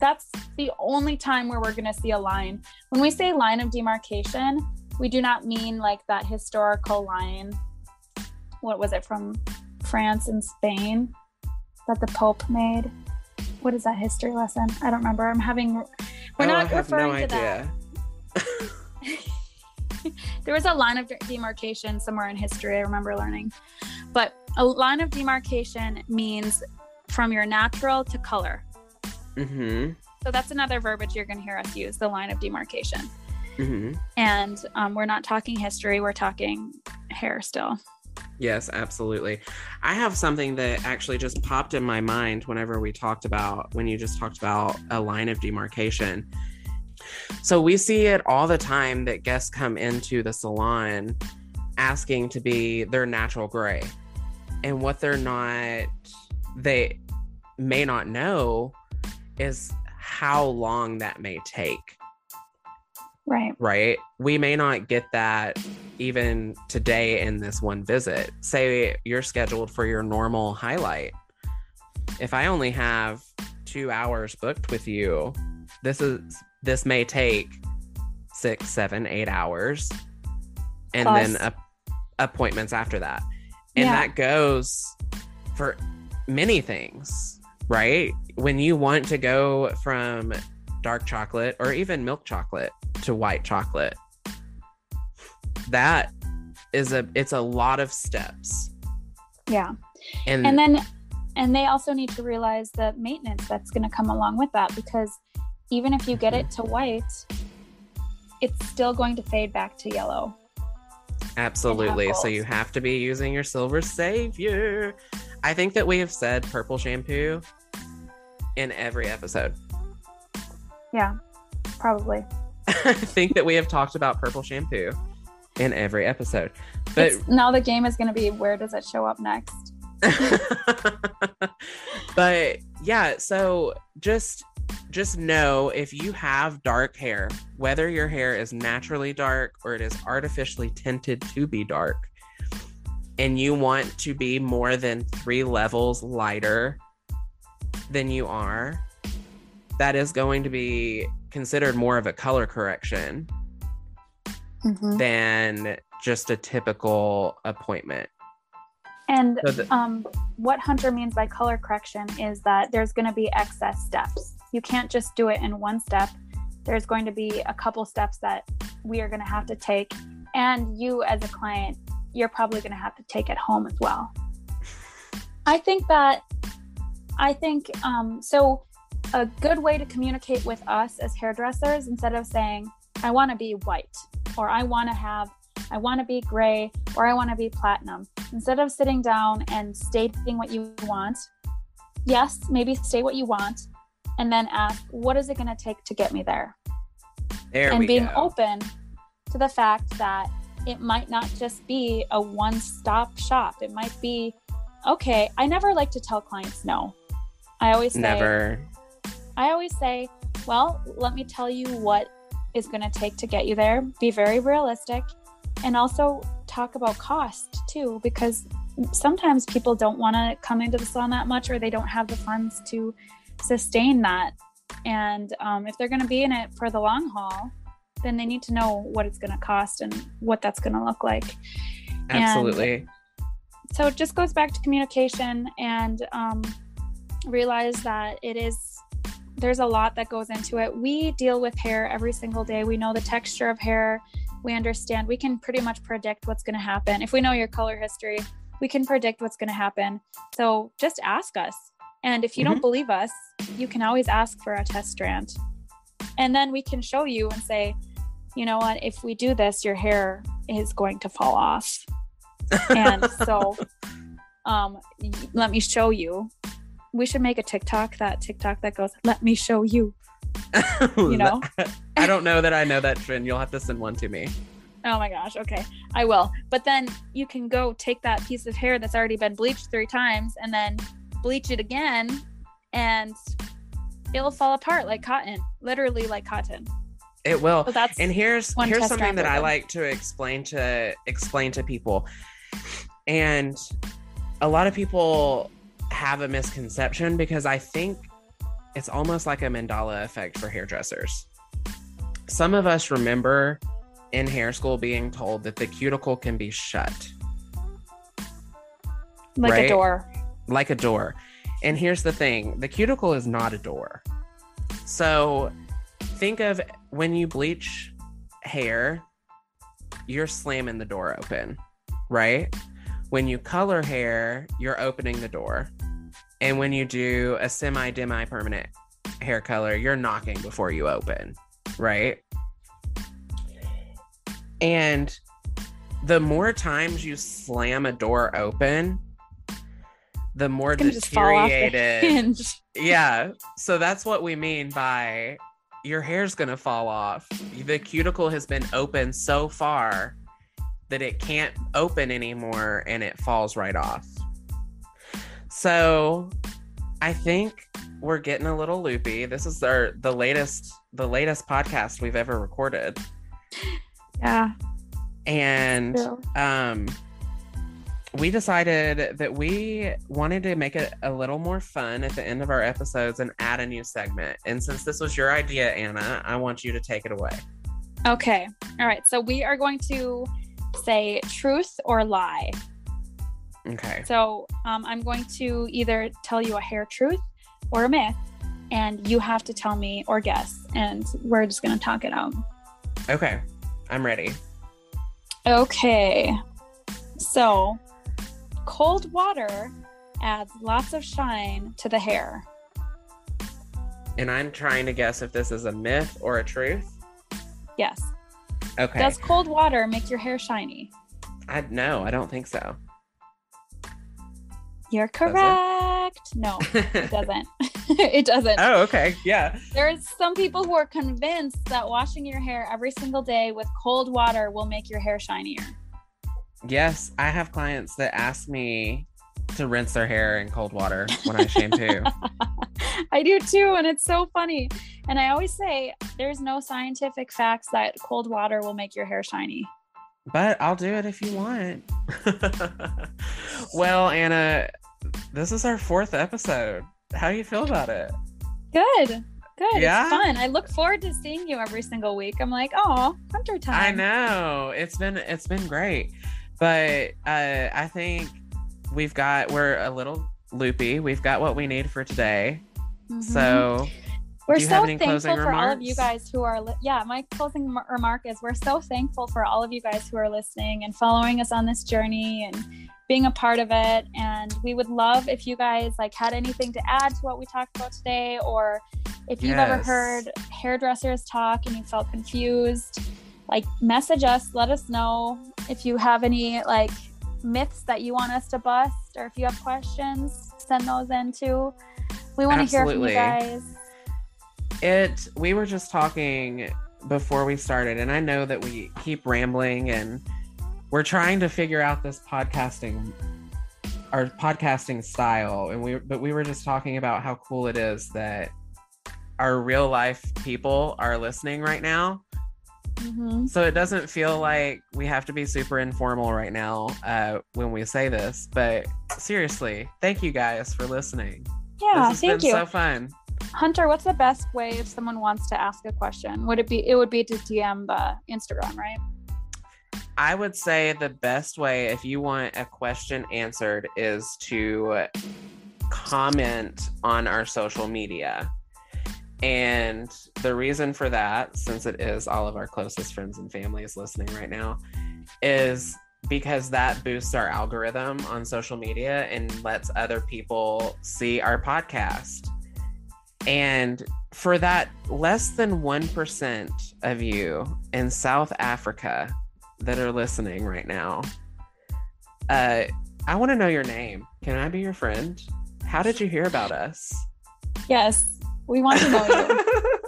Speaker 2: that's the only time where we're going to see a line. When we say line of demarcation, we do not mean like that historical line. What was it from France and Spain that the Pope made? What is that history lesson? I don't remember. I'm having. We're
Speaker 1: Oh,
Speaker 2: not referring
Speaker 1: no
Speaker 2: to that
Speaker 1: idea.
Speaker 2: there was a line of demarcation somewhere in history i remember learning but a line of demarcation means from your natural to color
Speaker 1: Mm-hmm.
Speaker 2: so that's another verbiage you're going to hear us use the line of demarcation
Speaker 1: Mm-hmm.
Speaker 2: and um, we're not talking history we're talking hair still
Speaker 1: Yes, absolutely. I have something that actually just popped in my mind whenever we talked about when you just talked about a line of demarcation. So we see it all the time that guests come into the salon asking to be their natural gray. And what they're not they may not know is how long that may take
Speaker 2: right
Speaker 1: right? We may not get that even today in this one visit. Say you're scheduled for your normal highlight. If I only have two hours booked with you, this is this may take six, seven, eight hours, and then a, appointments after that, and
Speaker 2: Yeah.
Speaker 1: that goes for many things, right? When you want to go from dark chocolate or even milk chocolate to white chocolate. That is a it's a lot of steps.
Speaker 2: Yeah.
Speaker 1: And,
Speaker 2: and then and they also need to realize the maintenance that's going to come along with that because even if you get it to white it's still going to fade back to yellow.
Speaker 1: Absolutely. So you have to be using your silver savior. I think that we have said purple shampoo in every episode.
Speaker 2: Yeah probably
Speaker 1: i think that we have talked about purple shampoo in every episode. But
Speaker 2: It's- now the game is going to be where does it show up next?
Speaker 1: But yeah so just just know if you have dark hair whether your hair is naturally dark or it is artificially tinted to be dark and you want to be more than three levels lighter than you are that is going to be considered more of a color correction
Speaker 2: Mhm.
Speaker 1: than just a typical appointment.
Speaker 2: And
Speaker 1: so the,
Speaker 2: um, what hunter means by color correction is that there's going to be excess steps. You can't just do it in one step. There's going to be a couple steps that we are going to have to take. And you as a client you're probably going to have to take at home as well. I think that i think um, so a good way to communicate with us as hairdressers instead of saying i want to be white or i want to have i want to be gray or i want to be platinum. Instead of sitting down and stating what you want yes maybe state what you want and then ask what is it going to take to get me there?
Speaker 1: There
Speaker 2: and being
Speaker 1: go.
Speaker 2: open to the fact that it might not just be a one stop shop. It might be okay i never like to tell clients no. I always say
Speaker 1: never
Speaker 2: I always say, well, let me tell you what is going to take to get you there. Be very realistic and also talk about cost too, because sometimes people don't want to come into the salon that much or they don't have the funds to sustain that. And um, if they're going to be in it for the long haul, then they need to know what it's going to cost and what that's going to look like.
Speaker 1: Absolutely.
Speaker 2: And so it just goes back to communication and um, realize that it is there's a lot that goes into it. We deal with hair every single day. We know the texture of hair. We understand. We can pretty much predict what's going to happen. If we know your color history, we can predict what's going to happen. So just ask us. And if you mm-hmm. don't believe us, you can always ask for a test strand. And then we can show you and say, you know what, if we do this, your hair is going to fall off. and so um, let me show you we should make a TikTok that TikTok that goes, "Let me show you." you know.
Speaker 1: I don't know that I know that trend. You'll have to send one to me.
Speaker 2: Oh my gosh. Okay, I will. But then you can go take that piece of hair that's already been bleached three times and then bleach it again, and it'll fall apart like cotton. Literally like cotton.
Speaker 1: It will. So that's and here's here's something that I like to explain to explain to people. And a lot of people have a misconception because I think it's almost like a Mandela effect for hairdressers. Some of us remember in hair school being told that the cuticle can be shut.
Speaker 2: Like right? a door.
Speaker 1: Like a door. And here's the thing the cuticle is not a door. So think of when you bleach hair, you're slamming the door open, right? When you color hair, you're opening the door. And when you do a semi demi permanent hair color, you're knocking before you open, right? And the more times you slam a door open, the more deteriorated. The yeah. So that's what we mean by your hair's going to fall off. The cuticle has been open so far that it can't open anymore and it falls right off. So I think we're getting a little loopy. This is our the latest the latest podcast we've ever recorded.
Speaker 2: Yeah.
Speaker 1: And um we decided that we wanted to make it a little more fun at the end of our episodes and add a new segment. And since this was your idea, Anna, I want you to take it away.
Speaker 2: Okay. All right. So we are going to say truth or lie.
Speaker 1: Okay.
Speaker 2: So um, I'm going to either tell you a hair truth or a myth, and you have to tell me or guess, and we're just going to talk it out.
Speaker 1: Okay. I'm ready.
Speaker 2: Okay. So cold water adds lots of shine to the hair.
Speaker 1: And I'm trying to guess if this is a myth or a truth.
Speaker 2: Yes.
Speaker 1: Okay.
Speaker 2: Does cold water make your hair shiny?
Speaker 1: I no, I don't think so.
Speaker 2: You're correct. No, it doesn't. it doesn't.
Speaker 1: Oh, okay. Yeah.
Speaker 2: There's some people who are convinced that washing your hair every single day with cold water will make your hair shinier.
Speaker 1: Yes, I have clients that ask me to rinse their hair in cold water when I shampoo.
Speaker 2: I do too, and it's so funny. And I always say there's no scientific facts that cold water will make your hair shiny.
Speaker 1: But I'll do it if you want. well, Anna, this is our fourth episode. How do you feel about it?
Speaker 2: Good. Good. Yeah? It's fun. I look forward to seeing you every single week. I'm like, oh, hunter time.
Speaker 1: I know. It's been it's been great. But uh, I think we've got we're a little loopy. We've got what we need for today. Mm-hmm. So
Speaker 2: we're so thankful for all of you guys who are li- yeah my closing remark is we're so thankful for all of you guys who are listening and following us on this journey and being a part of it. And we would love if you guys like had anything to add to what we talked about today or if you've yes. ever heard hairdressers talk and you felt confused like message us let us know if you have any like myths that you want us to bust or if you have questions send those in too. We want to hear from you guys.
Speaker 1: It we were just talking before we started and i know that we keep rambling and we're trying to figure out this podcasting our podcasting style and we but we were just talking about how cool it is that our real life people are listening right now
Speaker 2: Mhm.
Speaker 1: So it doesn't feel like we have to be super informal right now uh, when we say this. But seriously, thank you guys for listening.
Speaker 2: Yeah, thank you.
Speaker 1: so fun.
Speaker 2: Hunter, what's the best way if someone wants to ask a question? Would it be it would be to DM the Instagram, right?
Speaker 1: I would say the best way if you want a question answered is to comment on our social media. And the reason for that, since it is all of our closest friends and families listening right now, is because that boosts our algorithm on social media and lets other people see our podcast. And for that less than 1% of you in South Africa that are listening right now, uh, I want to know your name. Can I be your friend? How did you hear about us?
Speaker 2: Yes. We want to know you.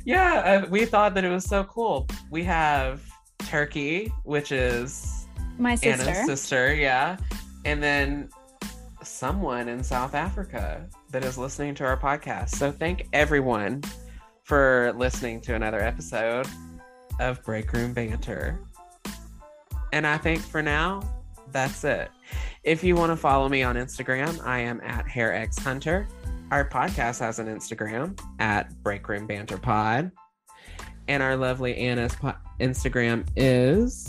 Speaker 1: yeah, uh, we thought that it was so cool. We have Turkey, which is
Speaker 2: My
Speaker 1: Anna's
Speaker 2: sister.
Speaker 1: sister, yeah, and then someone in South Africa that is listening to our podcast. So thank everyone for listening to another episode of Break Room Banter. And I think for now, that's it. If you want to follow me on Instagram, I am at HairXHunter. Our podcast has an Instagram at Break Room Banter Pod. And our lovely Anna's po- Instagram is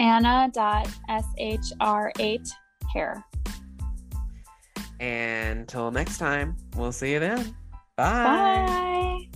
Speaker 2: Anna.shr8 hair.
Speaker 1: And until next time, we'll see you then. Bye.
Speaker 2: Bye.